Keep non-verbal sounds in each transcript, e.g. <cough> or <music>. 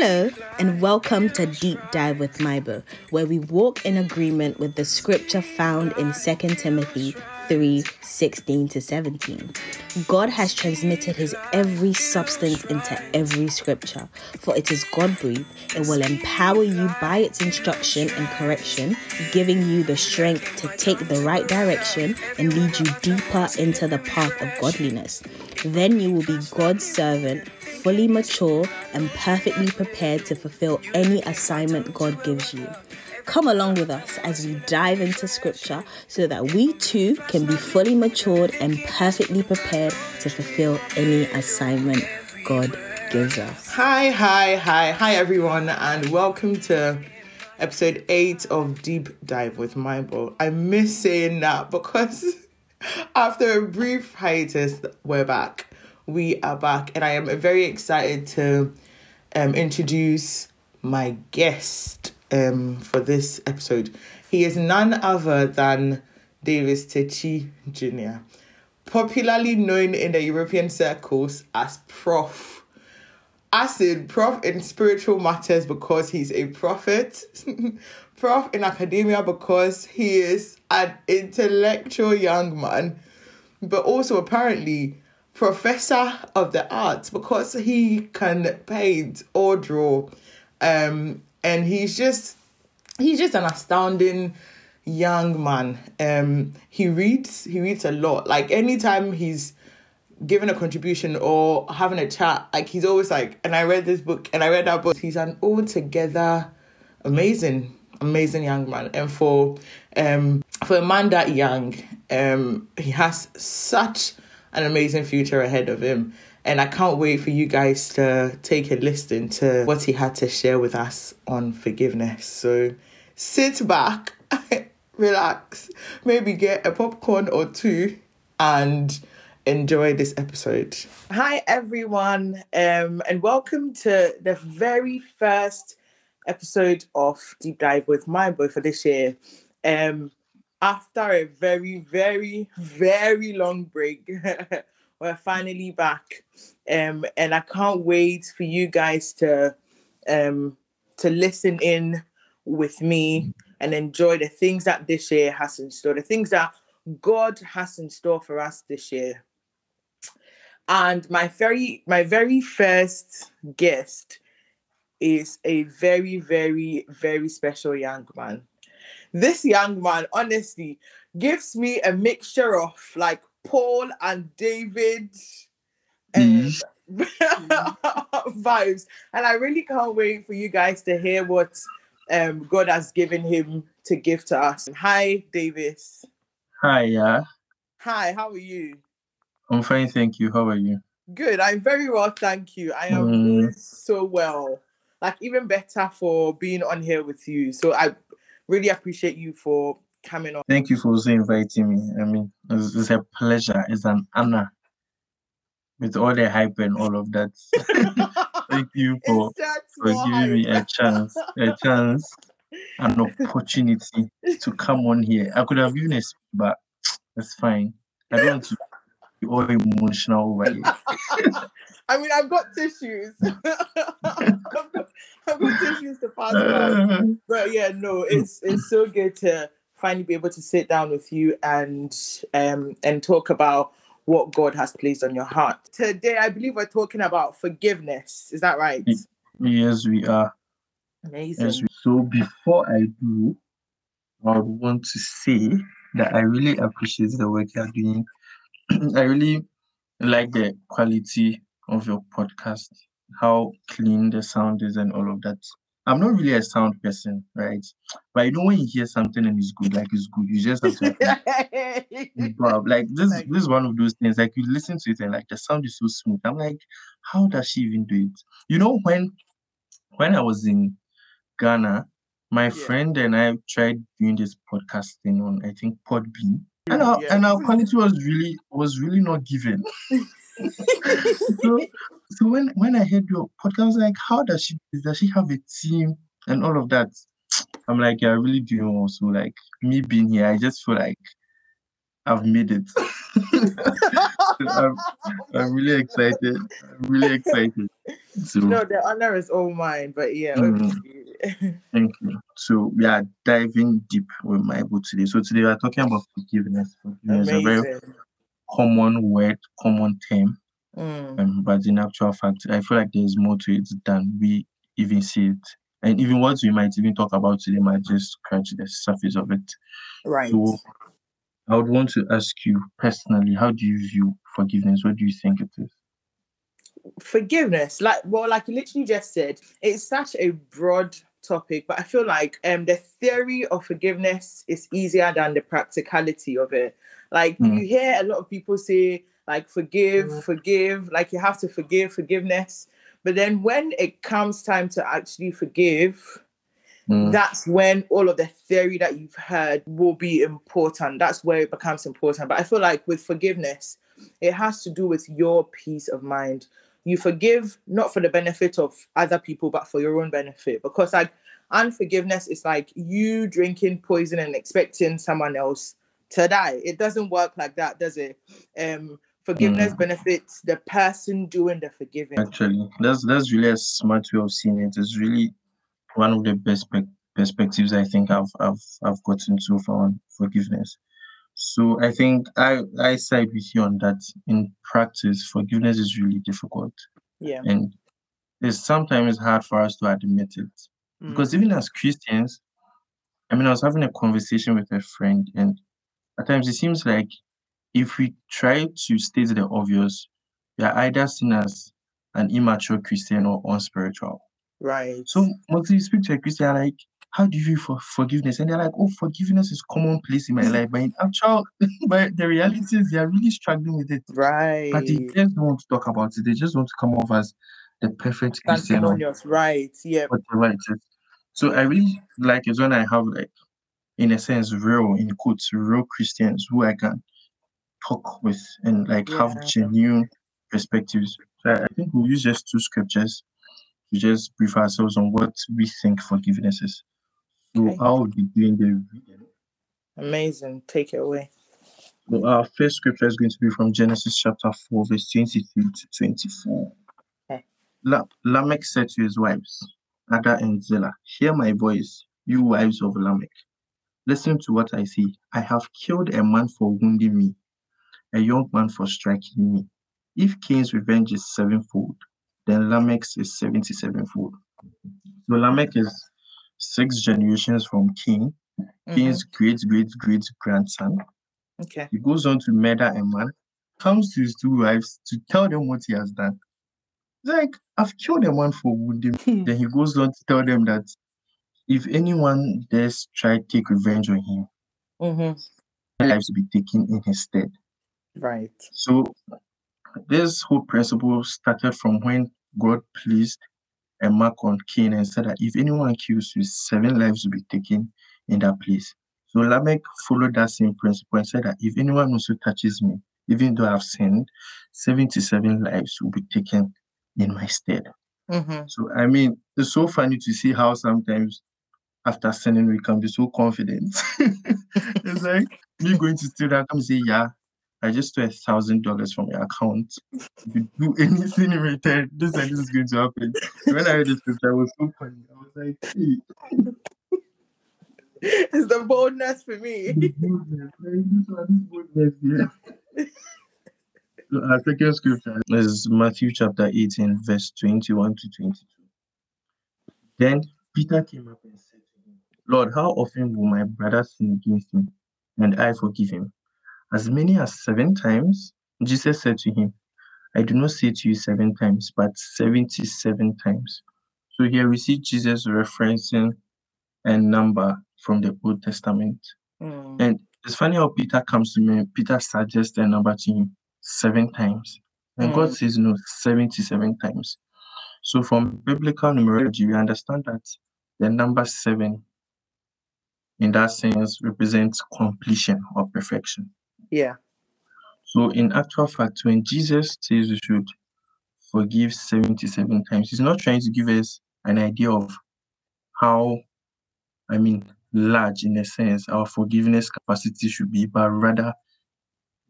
Hello, and welcome to Deep Dive with Maibo, where we walk in agreement with the scripture found in 2 Timothy 3 16 to 17. God has transmitted his every substance into every scripture, for it is God breathed and will empower you by its instruction and correction, giving you the strength to take the right direction and lead you deeper into the path of godliness. Then you will be God's servant, fully mature and perfectly prepared to fulfill any assignment God gives you. Come along with us as we dive into scripture so that we too can be fully matured and perfectly prepared to fulfill any assignment God gives us. Hi, hi, hi, hi, everyone, and welcome to episode 8 of Deep Dive with Maibo. I miss saying that because <laughs> after a brief hiatus, we're back. We are back, and I am very excited to um, introduce my guest um, for this episode. He is none other than Davis Techi Jr., popularly known in the European circles as Prof. Acid, Prof in spiritual matters because he's a prophet, <laughs> Prof in academia because he is an intellectual young man, but also apparently professor of the arts because he can paint or draw. Um, and he's just he's just an astounding young man. Um, he reads he reads a lot. Like anytime he's giving a contribution or having a chat, like he's always like, and I read this book and I read that book. He's an altogether amazing, amazing young man. And for um for a man that young, um, he has such an amazing future ahead of him. And I can't wait for you guys to take a listen to what he had to share with us on forgiveness. So sit back, <laughs> relax, maybe get a popcorn or two and enjoy this episode. Hi everyone, um, and welcome to the very first episode of Deep Dive with Maibo for this year. Um, after a very, very, very long break, <laughs> we're finally back. Um, and I can't wait for you guys to um to listen in with me and enjoy the things that this year has in store, the things that God has in store for us this year. And my very my very first guest is a very, very, very special young man this young man honestly gives me a mixture of like Paul and David um, <laughs> vibes. And I really can't wait for you guys to hear what um, God has given him to give to us. Hi, Davis. Hi, yeah. Hi, how are you? I'm fine, thank you. How are you? Good. I'm very well, thank you. I am Mm. so well. Like even better for being on here with you. So I really appreciate you for coming on. Thank you for also inviting me. I mean, it's, it's a pleasure. It's an honor. With all the hype and all of that. <laughs> Thank you for, for giving me a chance, a <laughs> chance, an opportunity to come on here. I could have given a speech, but it's fine. I don't want to be all emotional over here. <laughs> I mean, I've got tissues. <laughs> I've, got, I've got tissues to pass around. <laughs> But yeah, no, it's it's so good to finally be able to sit down with you and um and talk about what God has placed on your heart. Today, I believe we're talking about forgiveness. Is that right? yes, we are. Amazing. Yes, we- so before I do, I want to say that I really appreciate the work you're doing. <clears throat> I really like the quality of your podcast, how clean the sound is, and all of that. I'm not really a sound person, right? But you know when you hear something and it's good, like it's good, you just have to like, <laughs> this, this is one of those things. Like you listen to it and like the sound is so smooth. I'm like, how does she even do it? You know, when when I was in Ghana, my Yeah. friend and I tried doing this podcasting on I think Podbean, and our and our quality was really was really not given. <laughs> so, so when when I heard your podcast, I was like, how does she does she have a team and all of that? I'm like, yeah, I really do also like me being here. I just feel like I've made it. <laughs> I'm, I'm really excited. I'm really excited. So, no, the honor is all mine. But yeah, Mm. okay. <laughs> Thank you. So we are diving deep with Maibo today. So today we are talking about forgiveness. Forgiveness is a very amazing. Common word, common term. Mm, Um, but in actual fact, I feel like there's more to it than we even see it. And even what we might even talk about today might just scratch the surface of it. right. So I would want to ask you personally, how do you view forgiveness? What do you think it is? forgiveness like well like you literally just said it's such a broad topic but i feel like um the theory of forgiveness is easier than the practicality of it like Mm. you hear a lot of people say like forgive forgive like you have to forgive forgiveness but then when it comes time to actually forgive Mm, that's when all of the theory that you've heard will be important. That's where it becomes important. But I feel like with forgiveness, it has to do with your peace of mind. You forgive not for the benefit of other people, but for your own benefit. Because like unforgiveness is like you drinking poison and expecting someone else to die. It doesn't work like that, does it? Um, forgiveness Mm. benefits the person doing the forgiving. Actually, that's that's really a smart way of seeing it. It's really one of the best pe- perspectives I think I've I've I've gotten so far on forgiveness. So I think I I side with you on that. In practice, forgiveness is really difficult, Yeah. and it's sometimes hard for us to admit it. Because Mm. even as Christians, I mean, I was having a conversation with a friend, and at times it seems like if we try to state the obvious, we are either seen as an immature Christian or unspiritual. right. So you speak to a Christian, like, how do you view for forgiveness? And they're like, oh, forgiveness is commonplace in my life. But in actual, <laughs> but the reality is they are really struggling with it. right. But they just don't want to talk about it. They just want to come off as the perfect Christian right. Yeah. whatever it is. So I really like it when I have like, in a sense, real in quotes, real Christians who I can talk with and like have genuine perspectives. So I I think we'll use just two scriptures to just brief ourselves on what we think forgiveness is. So. I'll be doing the reading. Amazing. Take it away. So our first scripture is going to be from Genesis chapter 4, verse 23 to 24. Okay. La- Lamech said to his wives, Adah and Zillah, Hear my voice, you wives of Lamech. Listen to what I say. I have killed a man for wounding me, a young man for striking me. If Cain's revenge is sevenfold, then Lamech's is 77fold. So Lamech is six generations from Cain, Mhm. Cain's great great great grandson. Okay. He goes on to murder a man, comes to his two wives to tell them what he has done. It's like, I've killed a man for wounding. <laughs> then he goes on to tell them that if anyone dares try to take revenge on him, Mm-hmm. their lives will be taken in his stead. Right. So this whole principle started from when God placed a mark on Cain and said that if anyone kills you, seven lives will be taken in that place. So Lamech followed that same principle and said that if anyone also touches me, even though I've sinned, 77 lives will be taken in my stead. Mm-hmm. So I mean, it's so funny to see how sometimes after sinning we can be so confident. <laughs> it's like me going to steal that, come say, yeah, I just stole a thousand dollars from your account. If you do anything in return, this and this is going to happen. When I read this scripture, it was so funny. I was like, hey, it's the boldness for me. this boldness, like, this one, this boldness, yeah. So our second scripture is Matthew chapter 18, verse 21 to 22. Then Peter came up and said to him, Lord, how often will my brother sin against me and I forgive him? As many as seven times? Jesus said to him, I do not say to you seven times, but 77 times. So here we see Jesus referencing a number from the Old Testament. Mm. And it's funny how Peter comes to me, Peter suggests a number to him seven times. And God Mm. says no, 77 times. So from biblical numerology, we understand that the number seven, in that sense, represents completion or perfection. Yeah. So in actual fact, when Jesus says we should forgive 77 times, he's not trying to give us an idea of how, I mean, large in a sense our forgiveness capacity should be, but rather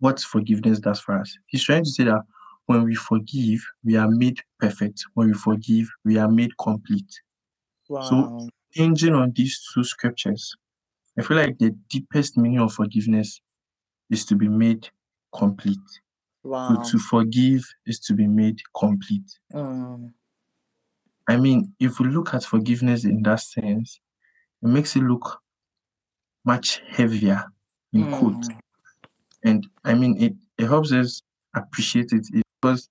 what forgiveness does for us. He's trying to say that when we forgive, we are made perfect. When we forgive, we are made complete. Wow. So, hinging on these two scriptures, I feel like the deepest meaning of forgiveness is to be made complete. wow. So, to forgive is to be made complete. Mm. I mean, if we look at forgiveness in that sense, it makes it look much heavier in quotes. Mm. And I mean, it, it helps us appreciate it because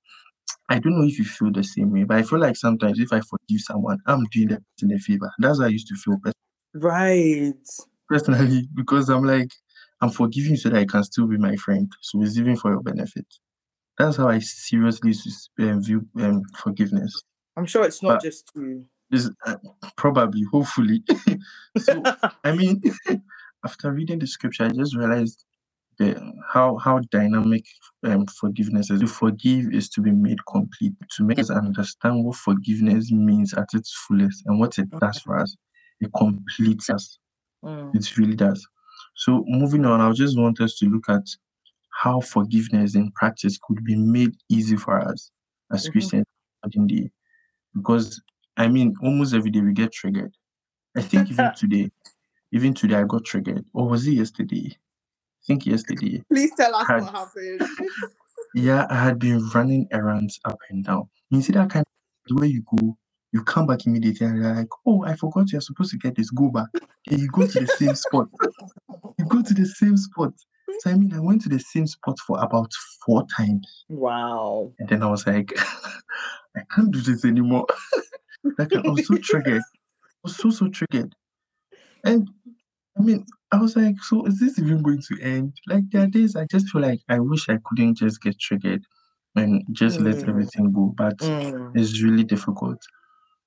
I don't know if you feel the same way, but I feel like sometimes if I forgive someone, I'm doing that person a favor. That's how I used to feel Right. personally <laughs> because I'm like, I'm forgiving you so that I can still be my friend. So it's even for your benefit. That's how I seriously used to s- um, view um, forgiveness. I'm sure it's not But- just you. Is uh, probably, hopefully. <laughs> so I mean, <laughs> after reading the scripture, I just realized the, how how dynamic um, forgiveness is. To forgive is to be made complete. To make us understand what forgiveness means at its fullest and what it does for us, it completes us. Mm. It really does. So moving on, I just want us to look at how forgiveness in practice could be made easy for us as Mhm. Christians in the because I mean almost every day we get triggered. I think even <laughs> today, even today I got triggered. Or was it yesterday? I think yesterday. Please tell us Had- what happened. <laughs> Yeah, I had been running errands up and down. You see that kind of where you go, you come back immediately and you're like, oh, I forgot you're supposed to get this. Go back. And you go to the same spot. <laughs> Go to the same spot. So I mean, I went to the same spot for about four times. wow. And then I was like, <laughs> I can't do this anymore. <laughs> like I was so triggered. I was so so triggered. And I mean, I was like, so is this even going to end? Like there are days I just feel like I wish I couldn't just get triggered and just let Mm. everything go. But Mm. it's really difficult.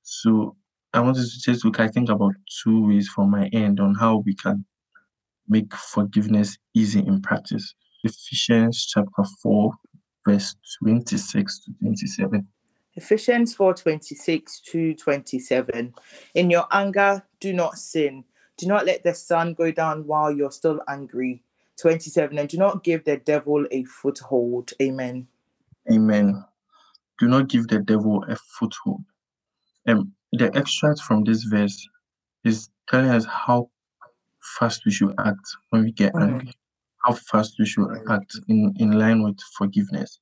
So I wanted to just look, I think about two ways from my end on how we can make forgiveness easy in practice. Ephesians chapter 4, verse 26 to 27. Ephesians 4 26 to 27. In your anger, do not sin. Do not let the sun go down while you're still angry. 27. And do not give the devil a foothold. Amen. Amen. Do not give the devil a foothold. Um, the extract from this verse is telling us how fast we should act when we get angry, how fast we should act in, in line with forgiveness.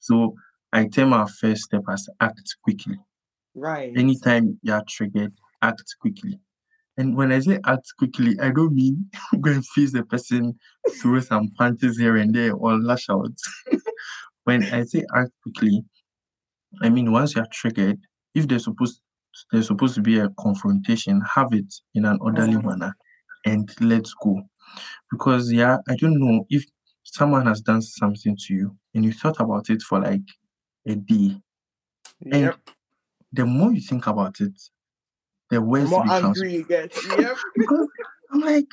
So I term our first step as act quickly. Right. Anytime you are triggered, act quickly. And when I say act quickly, I don't mean <laughs> go and face the person, throw some punches here and there, or lash out. <laughs> when I say act quickly, I mean once you are triggered, if there's supposed there's supposed to be a confrontation, have it in an orderly manner and let's go. Because yeah, I don't know if someone has done something to you and you thought about it for like a day. And the more you think about it, the The worse more it becomes. angry you get. <laughs> Yep. Because I'm like,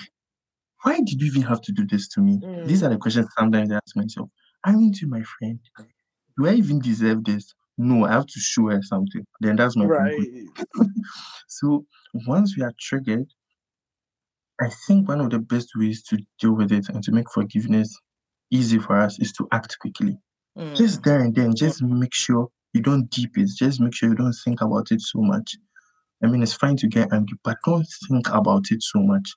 why did you even have to do this to me? These are the Mm. questions sometimes I ask myself. I mean to my friend? Do I even deserve this? No, I have to show her something. Then that's my. Right. <laughs> So once we are triggered, I think one of the best ways to deal with it and to make forgiveness easy for us is to act quickly. Just Mm. there and then, just make sure you don't deep it. Just make sure you don't think about it so much. I mean, it's fine to get angry, but don't think about it so much.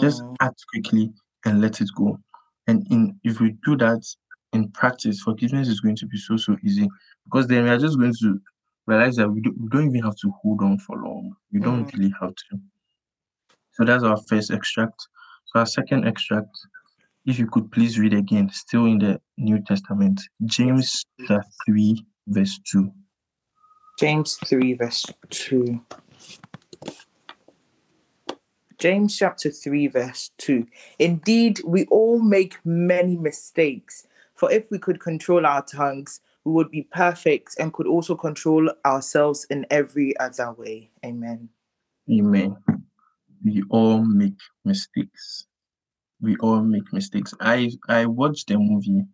Just Mm. act quickly and let it go. And in if we do that in practice, forgiveness is going to be so so easy because then we are just going to realize that we, do, we don't even have to hold on for long. We don't Mm. really have to. So that's our first extract. So our second extract, if you could please read again, still in the New Testament, James chapter 3, verse 2. James 3, verse 2. James chapter 3, verse 2. Indeed, we all make many mistakes. For if we could control our tongues, we would be perfect and could also control ourselves in every other way. Amen. Amen. We all make mistakes. We all make mistakes. I I watched the movie,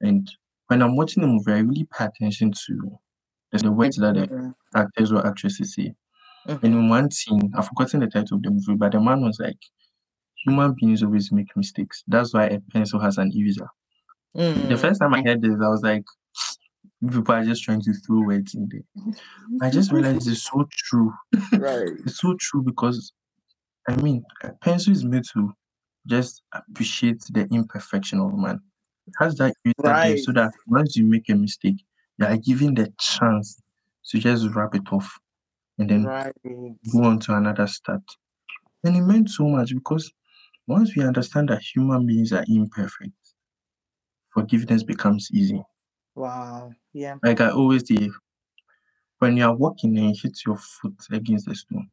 and when I'm watching the movie, I really pay attention to the, words that the Mhm. actors or actresses say. And Mhm. in one scene, I've forgotten the title of the movie, but the man was like, "Human beings always make mistakes. That's why a pencil has an eraser." Mm. The first time I heard this, I was like, people are just trying to throw words in there. I just realized it's so true. Right. it's so true because, I mean, a pencil is made to just appreciate the imperfection of man. It has that right. so that once you make a mistake, you are given the chance to just wrap it off and then right. go on to another start. And it meant so much because once we understand that human beings are imperfect, forgiveness becomes easy. Wow. Yeah. Like I always say, when you are walking and you hit your foot against the stone,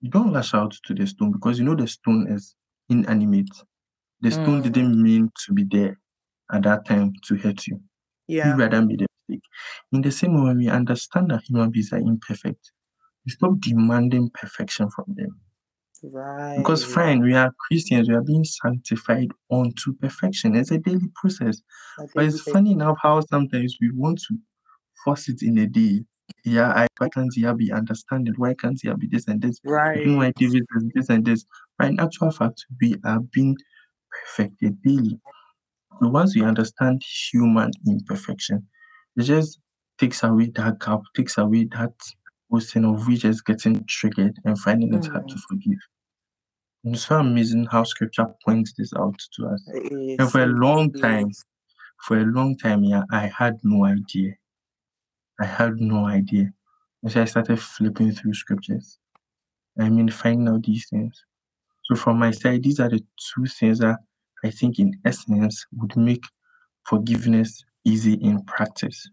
you don't lash out to the stone because you know the stone is inanimate. The stone mm. didn't mean to be there at that time to hurt you. Yeah. You rather made a mistake. In the same way, when we understand that human beings are imperfect, we stop demanding perfection from them. Right. Because fine, we are Christians, we are being sanctified unto perfection. It's a daily process. but it's funny enough how sometimes we want to force it in a day. Yeah, I, why can't here be understanding? Why can't here be this and this? Right. Why David is this and this? But in actual fact, we are being perfected daily. So once we understand human imperfection, it just takes away that gap, takes away that posting of we just getting triggered and finding it hard to mm. forgive. And it's so amazing how scripture points this out to us. And for a long time, for a long time, yeah, I had no idea. I had no idea. And so I started flipping through scriptures. I mean, finding out these things. So from my side, these are the two things that I think, in essence, would make forgiveness easy in practice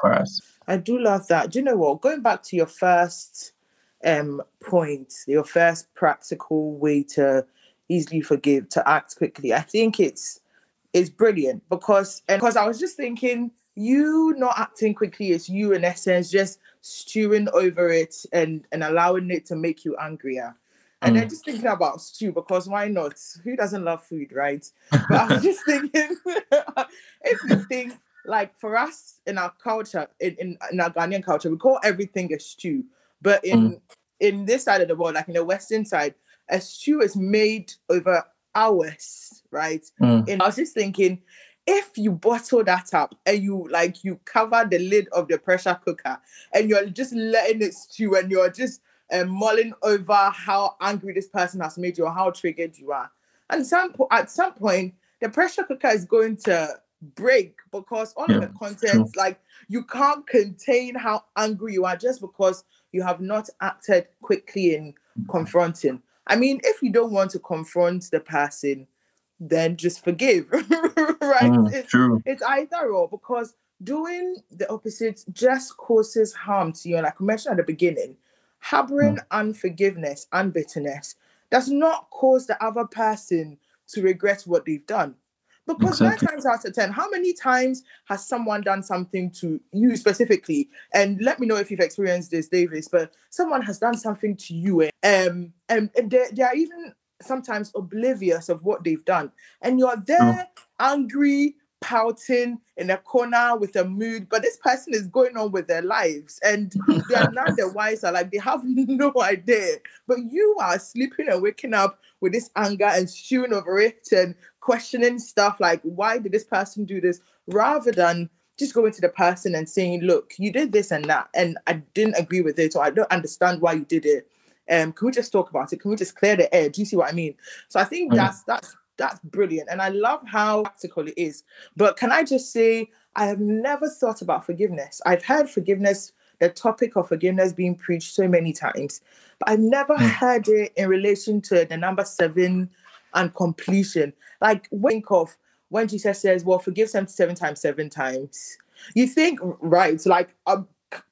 for us. I do love that. Do you know what? Going back to your first um point, your first practical way to easily forgive, to act quickly, I think it's it's brilliant because because I was just thinking you not acting quickly is you in essence just stewing over it and and allowing it to make you angrier. And mm. then just thinking about stew because why not? Who doesn't love food, right? <laughs> But I was just thinking <laughs> if you think like for us in our culture, in, in, in our Ghanaian culture, we call everything a stew. But in mm. in this side of the world, like in the western side, a stew is made over hours, right? Mm. And I was just thinking, if you bottle that up and you like you cover the lid of the pressure cooker and you're just letting it stew and you're just um, mulling over how angry this person has made you or how triggered you are, and some po- at some point the pressure cooker is going to break because all yeah, of the content, like you can't contain how angry you are just because you have not acted quickly in confronting. I mean, if you don't want to confront the person, then just forgive, <laughs> right? Mm, it's, true. it's either or because doing the opposite just causes harm to you. Like I mentioned at the beginning, harboring mm. unforgiveness and bitterness does not cause the other person to regret what they've done. Because exactly. nine times out of ten, how many times has someone done something to you specifically? And let me know if you've experienced this, Davis. But someone has done something to you, um, and, and they, they are even sometimes oblivious of what they've done, and you're there oh. angry, pouting in a corner with a mood, but this person is going on with their lives and they are none the <laughs> wiser. Like they have <laughs> no idea. But you are sleeping and waking up with this anger and stewing over it and questioning stuff like, why did this person do this? Rather than just going to the person and saying, look, you did this and that, and I didn't agree with it, or I don't understand why you did it. Um, can we just talk about it? Can we just clear the air? Do you see what I mean? So I think mm. that's that's that's brilliant. And I love how practical it is. But can I just say, I have never thought about forgiveness. I've heard forgiveness, the topic of forgiveness being preached so many times, but I've never mm. heard it in relation to the number seven and completion. Like, think of when Jesus says, Well, forgive 77 times, seven times. You think, right, like, I'm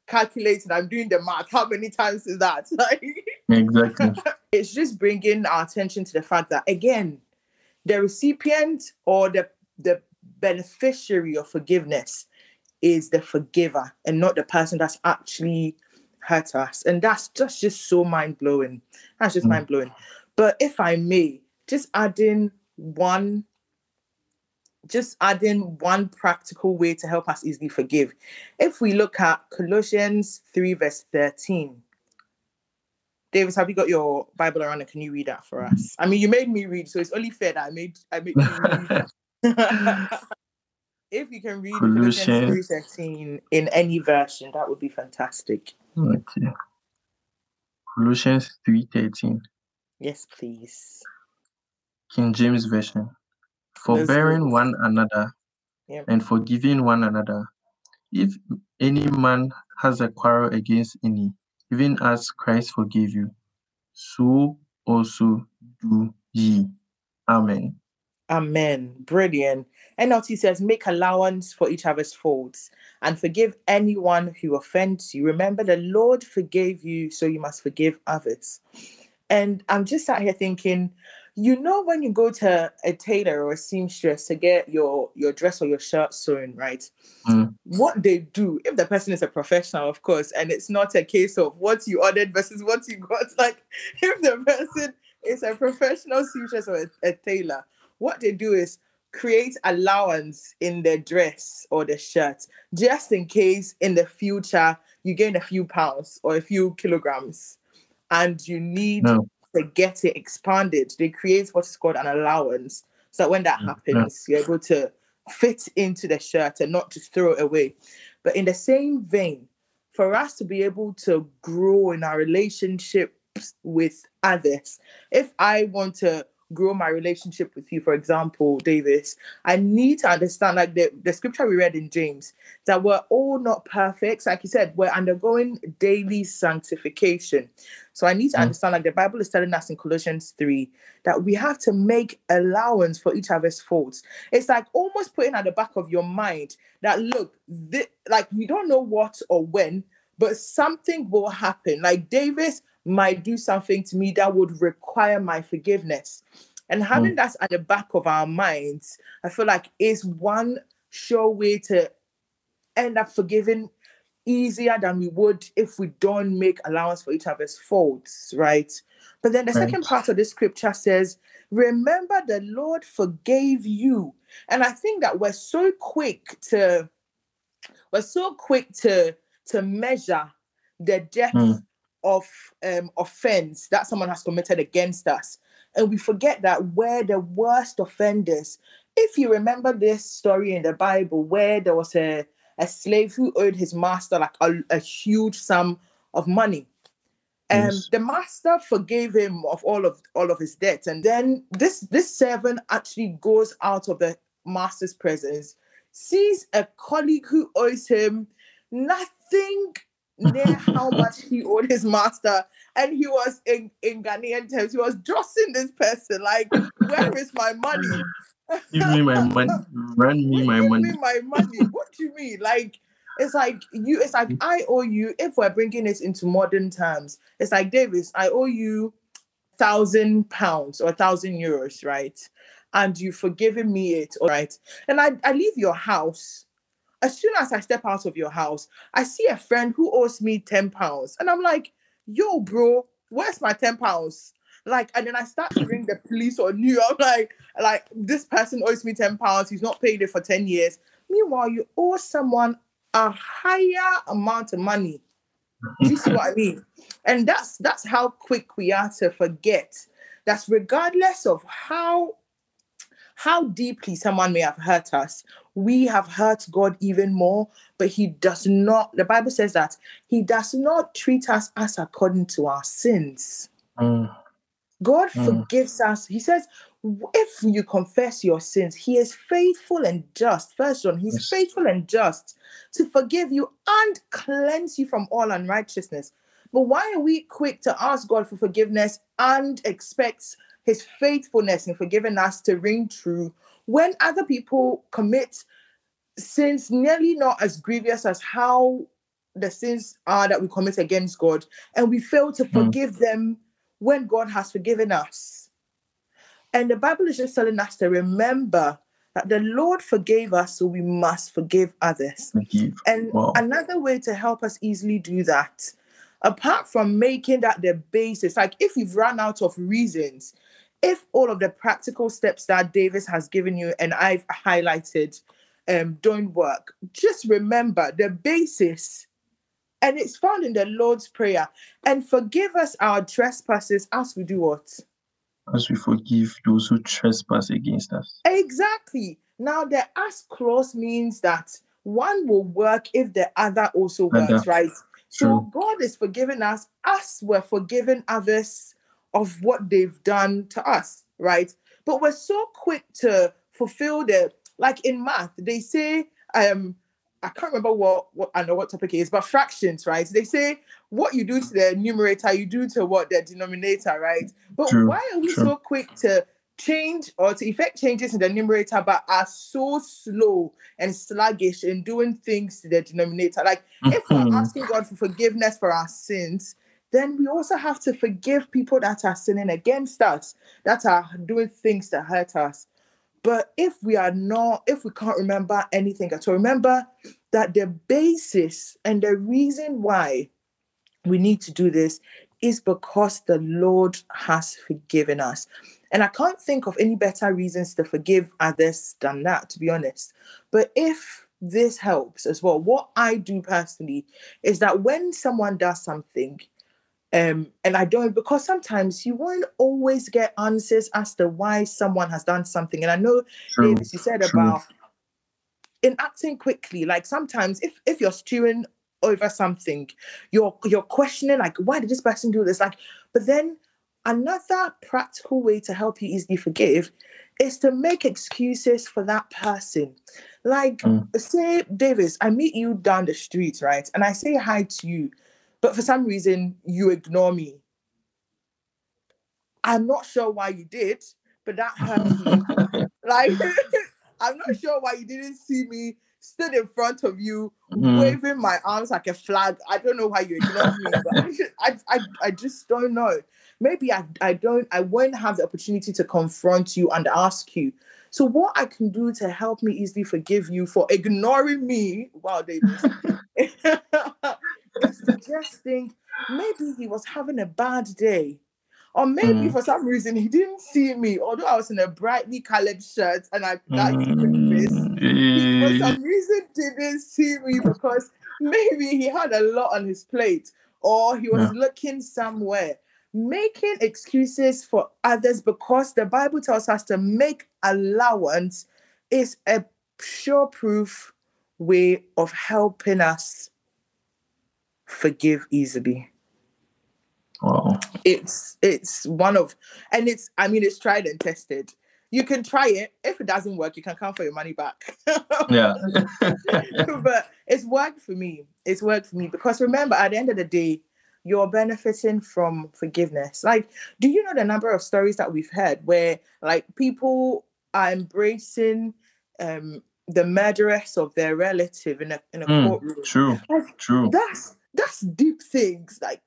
calculating, I'm doing the math. How many times is that? <laughs> Like, exactly. <laughs> it's just bringing our attention to the fact that, again, the recipient or the the beneficiary of forgiveness is the forgiver and not the person that's actually hurt us and that's just just so mind-blowing that's just mm. mind-blowing but if i may just adding one just adding one practical way to help us easily forgive if we look at colossians 3 verse 13 Davis, have you got your Bible around and can you read that for us? I mean, you made me read, so it's only fair that I made I made you read <laughs> <laughs> if you can read Colossians Colossians. 3.13 in any version, that would be fantastic. Okay. Colossians 3:13, Yes, please. King James Version. Forbearing one another Yep. and forgiving one another. If any man has a quarrel against any, even as Christ forgave you, so also do ye. Amen. Amen. Brilliant. NLT says, make allowance for each other's faults and forgive anyone who offends you. Remember, the Lord forgave you, so you must forgive others. And I'm just sat here thinking, you know, when you go to a tailor or a seamstress to get your your dress or your shirt sewn, right? Mm. What they do, if the person is a professional, of course, and it's not a case of what you ordered versus what you got, <laughs> like if the person is a professional seamstress or a, a tailor, what they do is create allowance in the dress or the shirt just in case in the future you gain a few pounds or a few kilograms and you need No. To get it expanded. They create what is called an allowance. So that when that mm, Yeah, happens you're able to fit into the shirt and not just throw it away. But in the same vein for us to be able to grow in our relationships with others if i want to grow my relationship with you, for example, Davis, I need to understand like the, the scripture we read in James that we're all not perfect. Like you said, we're undergoing daily sanctification. So I need to Mm. understand like the Bible is telling us in Colossians 3 that we have to make allowance for each other's faults. It's like almost putting at the back of your mind that look, thi- like we don't know what or when, but something will happen. Like Davis might do something to me that would require my forgiveness. And hmm. having that at the back of our minds, I feel like is one sure way to end up forgiving easier than we would if we don't make allowance for each other's faults, right? But then the Right. second part of the scripture says, Remember the Lord forgave you. And I think that we're so quick to we're so quick to to measure the depth Mm. of um, offense that someone has committed against us. And we forget that we're the worst offenders. If you remember this story in the Bible where there was a, a slave who owed his master like a, a huge sum of money. And Yes. the master forgave him of all of all of his debts, and then this this servant actually goes out of the master's presence, sees a colleague who owes him nothing near how <laughs> much he owed his master, and he was in in Ghanaian terms, he was drossing this person like, "Where is my money? <laughs> Give me my money. Run me <laughs> my give money. me my money. What do you mean? Like it's like you. It's like I owe you. If we're bringing it into modern terms, it's like Davis. I owe you thousand pounds or thousand euros, right? And you've forgiven me it, all right? And I, I leave your house. As soon as I step out of your house, I see a friend who owes me 10 pounds. And I'm like, yo, bro, where's my 10 pounds? Like, and then I start to ring the police on you. <laughs> I'm like, like this person owes me 10 pounds, he's not paid it for 10 years. Meanwhile, you owe someone a higher amount of money. Do you see what I <laughs> mean? And that's that's how quick we are to forget. That's regardless of how how deeply someone may have hurt us, we have hurt God even more, but He does not, the Bible says that He does not treat us as according to our sins. Mm. God Mm. forgives us. He says, if you confess your sins, He is faithful and just. First John, He's Yes. faithful and just to forgive you and cleanse you from all unrighteousness. But why are we quick to ask God for forgiveness and expect His faithfulness in forgiving us to ring true when other people commit sins nearly not as grievous as how the sins are that we commit against God, and we fail to hmm. forgive them when God has forgiven us? And the Bible is just telling us to remember that the Lord forgave us, so we must forgive others. And Wow. another way to help us easily do that, apart from making that the basis, like if you've run out of reasons, if all of the practical steps that Davis has given you and I've highlighted um, don't work, just remember the basis. And it's found in the Lord's Prayer. And forgive us our trespasses as we do what? As we forgive those who trespass against us. Exactly. Now, the as clause means that one will work if the other also works, right? So True. God is forgiving us as we're forgiving others of what they've done to us, right? But we're so quick to fulfill the like in math, they say um I can't remember what, what I know what topic it is, but fractions, right? They say what you do to the numerator, you do to what the denominator, right? But True. why are we True. so quick to change or to effect changes in the numerator, but are so slow and sluggish in doing things to the denominator. Like if we're mm-hmm. asking God for forgiveness for our sins, then we also have to forgive people that are sinning against us, that are doing things that hurt us. But if we are not, if we can't remember anything at all, remember that the basis and the reason why we need to do this is because the Lord has forgiven us. And I can't think of any better reasons to forgive others than that, to be honest. But if this helps as well, what I do personally is that when someone does something, um, and I don't because sometimes you won't always get answers as to why someone has done something. And I know, True. Davis, you said True. about in acting quickly. Like sometimes, if if you're stewing over something, you're you're questioning like, why did this person do this? Like, but then Another practical way to help you easily forgive is to make excuses for that person. Like, mm. say, Davis, I meet you down the street, right? And I say hi to you, but for some reason you ignore me. I'm not sure why you did, but that hurt me. <laughs> like, <laughs> I'm not sure why you didn't see me stood in front of you, mm. waving my arms like a flag. I don't know why you ignored me. I, I, I just don't know maybe I, I don't I won't have the opportunity to confront you and ask you. So what I can do to help me easily forgive you for ignoring me, wow, Davis, <laughs> is to just think maybe he was having a bad day. Or maybe mm. for some reason he didn't see me, although I was in a brightly colored shirt and I that mm. He for some reason didn't see me because maybe he had a lot on his plate or he was yeah. looking somewhere making excuses for others because the Bible tells us to make allowance is a sure proof way of helping us forgive easily. Wow. It's it's one of and it's I mean it's tried and tested. You can try it. If it doesn't work, you can come for your money back. <laughs> yeah. <laughs> but it's worked for me. It's worked for me because remember at the end of the day, you're benefiting from forgiveness. Like, do you know the number of stories that we've heard where like people are embracing um the murderess of their relative in a in a mm, courtroom? True, like, true. That's that's deep things. Like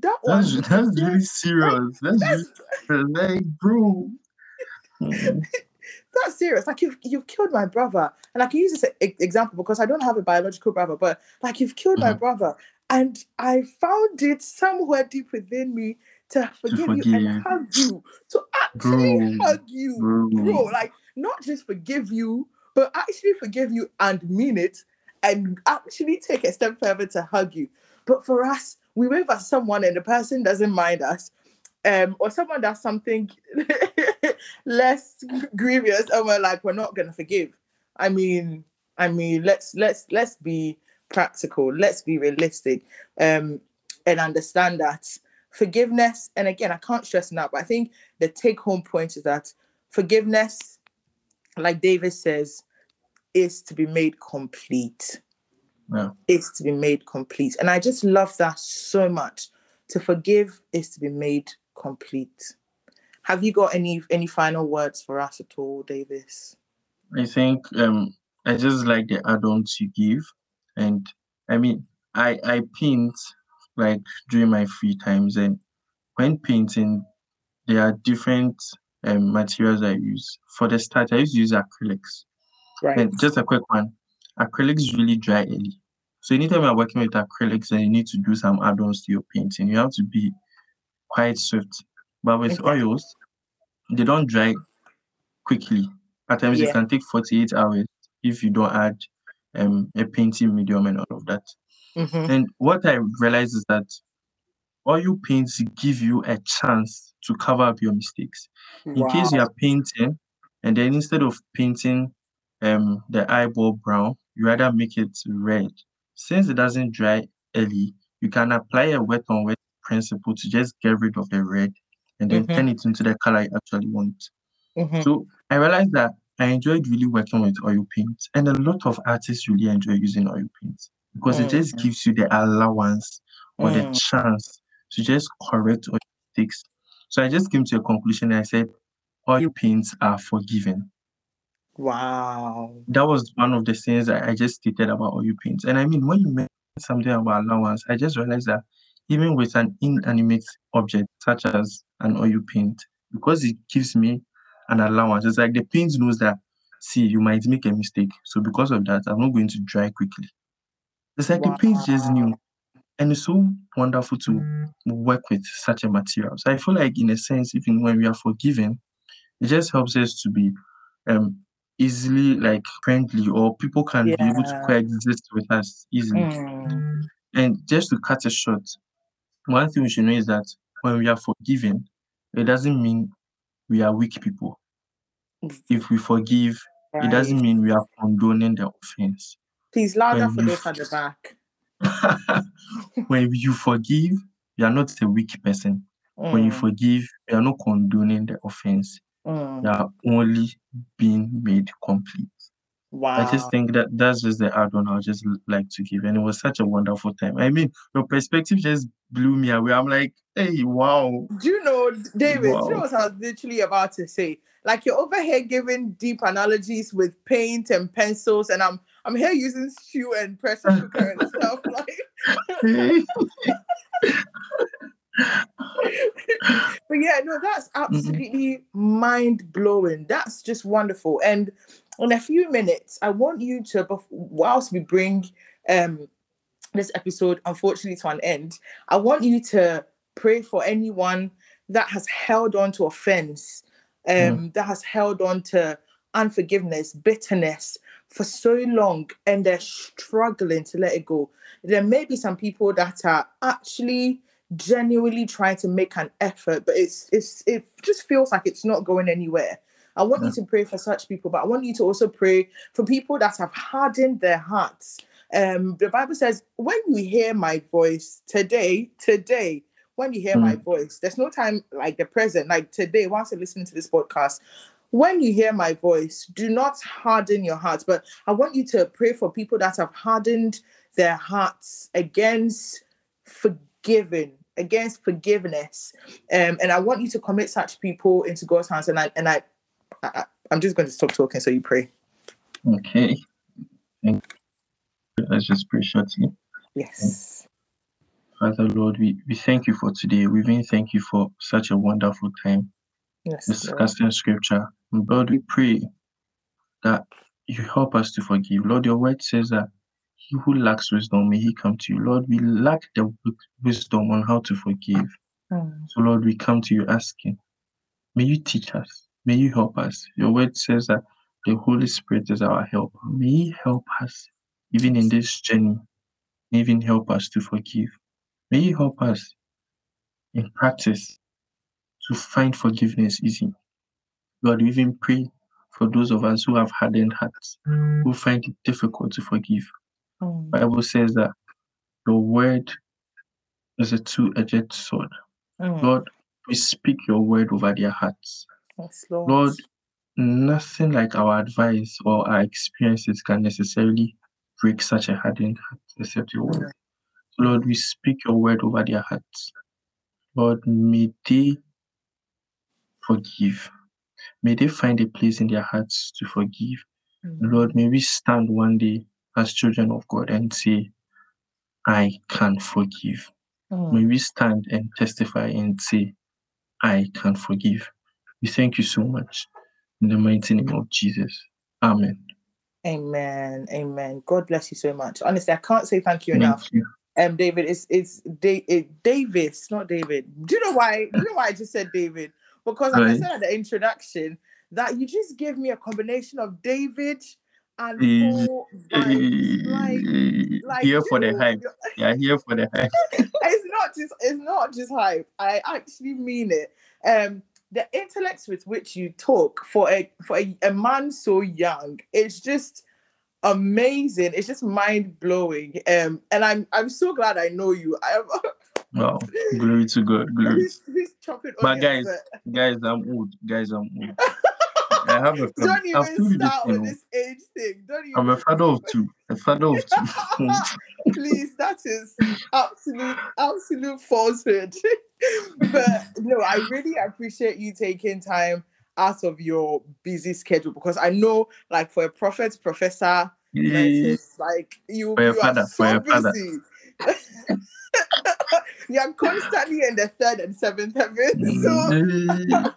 that that's, one. That's very serious. Like, that's, that's like, bro. <laughs> that's serious. Like you've you've killed my brother, and I can use this example because I don't have a biological brother, but like you've killed mm-hmm. my brother, and I found it somewhere deep within me to forgive, to forgive. you and hug you, to actually bro, hug you, bro. bro. Like not just forgive you, but actually forgive you and mean it, and actually take a step further to hug you. But for us, we wave at someone and the person doesn't mind us, um, or someone does something <laughs> less grievous, and we're like, we're not gonna forgive. I mean, I mean, let's let's let's be practical. Let's be realistic, um, and understand that forgiveness. And again, I can't stress enough. But I think the take-home point is that forgiveness, like David says, is to be made complete. Yeah. Is to be made complete, and I just love that so much. To forgive is to be made complete. Have you got any any final words for us at all, Davis? I think um, I just like the add-ons you give, and I mean I I paint like during my free times, and when painting, there are different um, materials I use. For the start, I used to use acrylics. Right. And just a quick one, acrylics really dry early. So anytime you're working with acrylics and you need to do some add-ons to your painting, you have to be quite swift. But with okay. oils, they don't dry quickly. At times yeah. it can take 48 hours if you don't add um, a painting medium and all of that. Mm-hmm. And what I realized is that oil paints give you a chance to cover up your mistakes. Wow. In case you are painting and then instead of painting um the eyeball brown, you rather make it red. Since it doesn't dry early, you can apply a wet on wet principle to just get rid of the red and then Mhm. turn it into the color you actually want. Mhm. So I realized that I enjoyed really working with oil paint, and a lot of artists really enjoy using oil paint because it just Mm. gives you the allowance or the Mm. chance to just correct mistakes. So I just came to a conclusion and I said, oil paints are forgiven. Wow. That was one of the things that I just stated about oil paints. And I mean, when you mentioned something about allowance, I just realized that even with an inanimate object such as an oil paint, because it gives me an allowance, it's like the paint knows that, see, you might make a mistake. So because of that, I'm not going to dry quickly. It's like the paint just knew. And it's so wonderful to work with such a material. So I feel like, in a sense, even when we are forgiven, it just helps us to be um easily like friendly or people can be able to coexist with us easily. Mm. And just to cut it short, one thing we should know is that when we are forgiven, it doesn't mean we are weak people. If we forgive, it doesn't mean we are condoning the offense. Please louder when for those at the back. <laughs> when you forgive, you are not a weak person. When you Mm. forgive, you are not condoning the offense. Mm. Are only being made complete. Wow. I just think that that's just the add on I just like to give. And it was such a wonderful time. I mean, your perspective just blew me away. I'm like, hey, wow. Do you know, David? Do you know what I was literally about to say? Like you're over here giving deep analogies with paint and pencils, and I'm I'm here using stew and pressure cooker and stuff. Like, <laughs> <laughs> <laughs> but yeah, no, that's absolutely mind blowing. That's just wonderful. And in a few minutes, I want you to, whilst we bring um this episode unfortunately to an end, I want you to pray for anyone that has held on to offense, um, that has held on to unforgiveness, bitterness for so long, and they're struggling to let it go. There may be some people that are actually genuinely trying to make an effort, but it's it's it just feels like it's not going anywhere. I want you to pray for such people, but I want you to also pray for people that have hardened their hearts. Um, the Bible says, when you hear my voice today, today, when you hear my voice, there's no time like the present, like today, whilst you're listening to this podcast. When you hear my voice, do not harden your hearts. But I want you to pray for people that have hardened their hearts against forgiving, against forgiveness. Um, and I want you to commit such people into God's hands. And I and I, I I'm just going to stop talking so you pray. Okay. Thank you. Let's just pray shortly. Yes. Father Lord, we, we thank you for today. We even thank you for such a wonderful time Yes. Discussing scripture. And Lord, we pray that you help us to forgive. Lord, your word says that he who lacks wisdom, may he come to you. Lord, we lack the wisdom on how to forgive. Mm. So, Lord, we come to you asking, may you teach us, may you help us. Your word says that the Holy Spirit is our helper. May He help us, even in this journey, even help us to forgive. May He help us in practice to find forgiveness easy. Lord, we even pray for those of us who have hardened hearts, who find it difficult to forgive. Mm. Bible says that your word is a two-edged sword. Mm. Lord, we speak your word over their hearts. Yes, Lord. Lord, nothing like our advice or our experiences can necessarily break such a hardened heart except your word. So Lord, we speak your word over their hearts. Lord, may they forgive. May they find a place in their hearts to forgive. Mm. Lord, may we stand one day as children of God and say, I can forgive. Mm. May we stand and testify and say, I can forgive. We thank you so much. In the mighty name of Jesus. Amen. Amen. Amen. God bless you so much. Honestly, I can't say thank you Thank enough. you. Um, David, it's it's da- it, Davis, not David. Do you know why? Do you know why I just said David? Because like I Right. said at the introduction, that you just gave me a combination of David and Paul vibes. Like, like here for the hype. Yeah, here for the hype. <laughs> it's not just it's not just hype. I actually mean it. Um, the intellects with which you talk for a for a, a man so young, it's just amazing. It's just mind blowing. Um, and I'm I'm so glad I know you. I am. <laughs> Wow, glory to God, glory. Who's chopping But guys, guys, I'm old. Guys, I'm old. <laughs> I have a Don't I've even you this, start with this age thing. Don't even. I'm a father of two. <laughs> A father of two. <laughs> Please, that is absolute, absolute falsehood. <laughs> but no, I really appreciate you taking time out of your busy schedule because I know, like, for a prophet, professor, Yeah. Like you, you father, are so busy. You're constantly in the third and seventh heaven. So.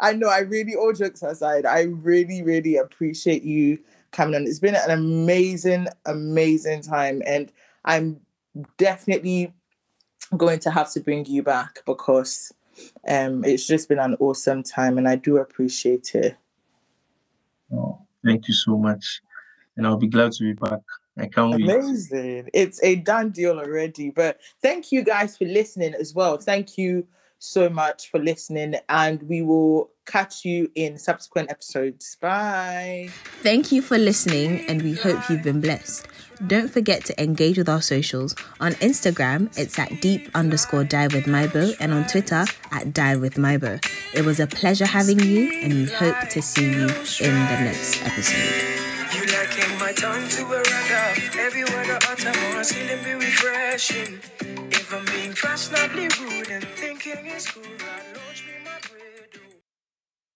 I know, I really, all jokes aside, I really, really appreciate you coming on. It's been an amazing, amazing time. And I'm definitely going to have to bring you back because um, it's just been an awesome time and I do appreciate it. Oh, thank you so much. And I'll be glad to be back. I can't wait. Amazing. It's a done deal already. But thank you guys for listening as well. Thank you so much for listening. And we will catch you in subsequent episodes. Bye. Thank you for listening, and we hope you've been blessed. Don't forget to engage with our socials. On Instagram, it's at deep underscore dive with Maibo, and on Twitter at dive with Maibo. It was a pleasure having you, and we hope to see you in the next episode. My tongue to a ragga. Every word I utter must heal and be refreshing. If I'm being fashionably rude and thinking it's cool, God launch me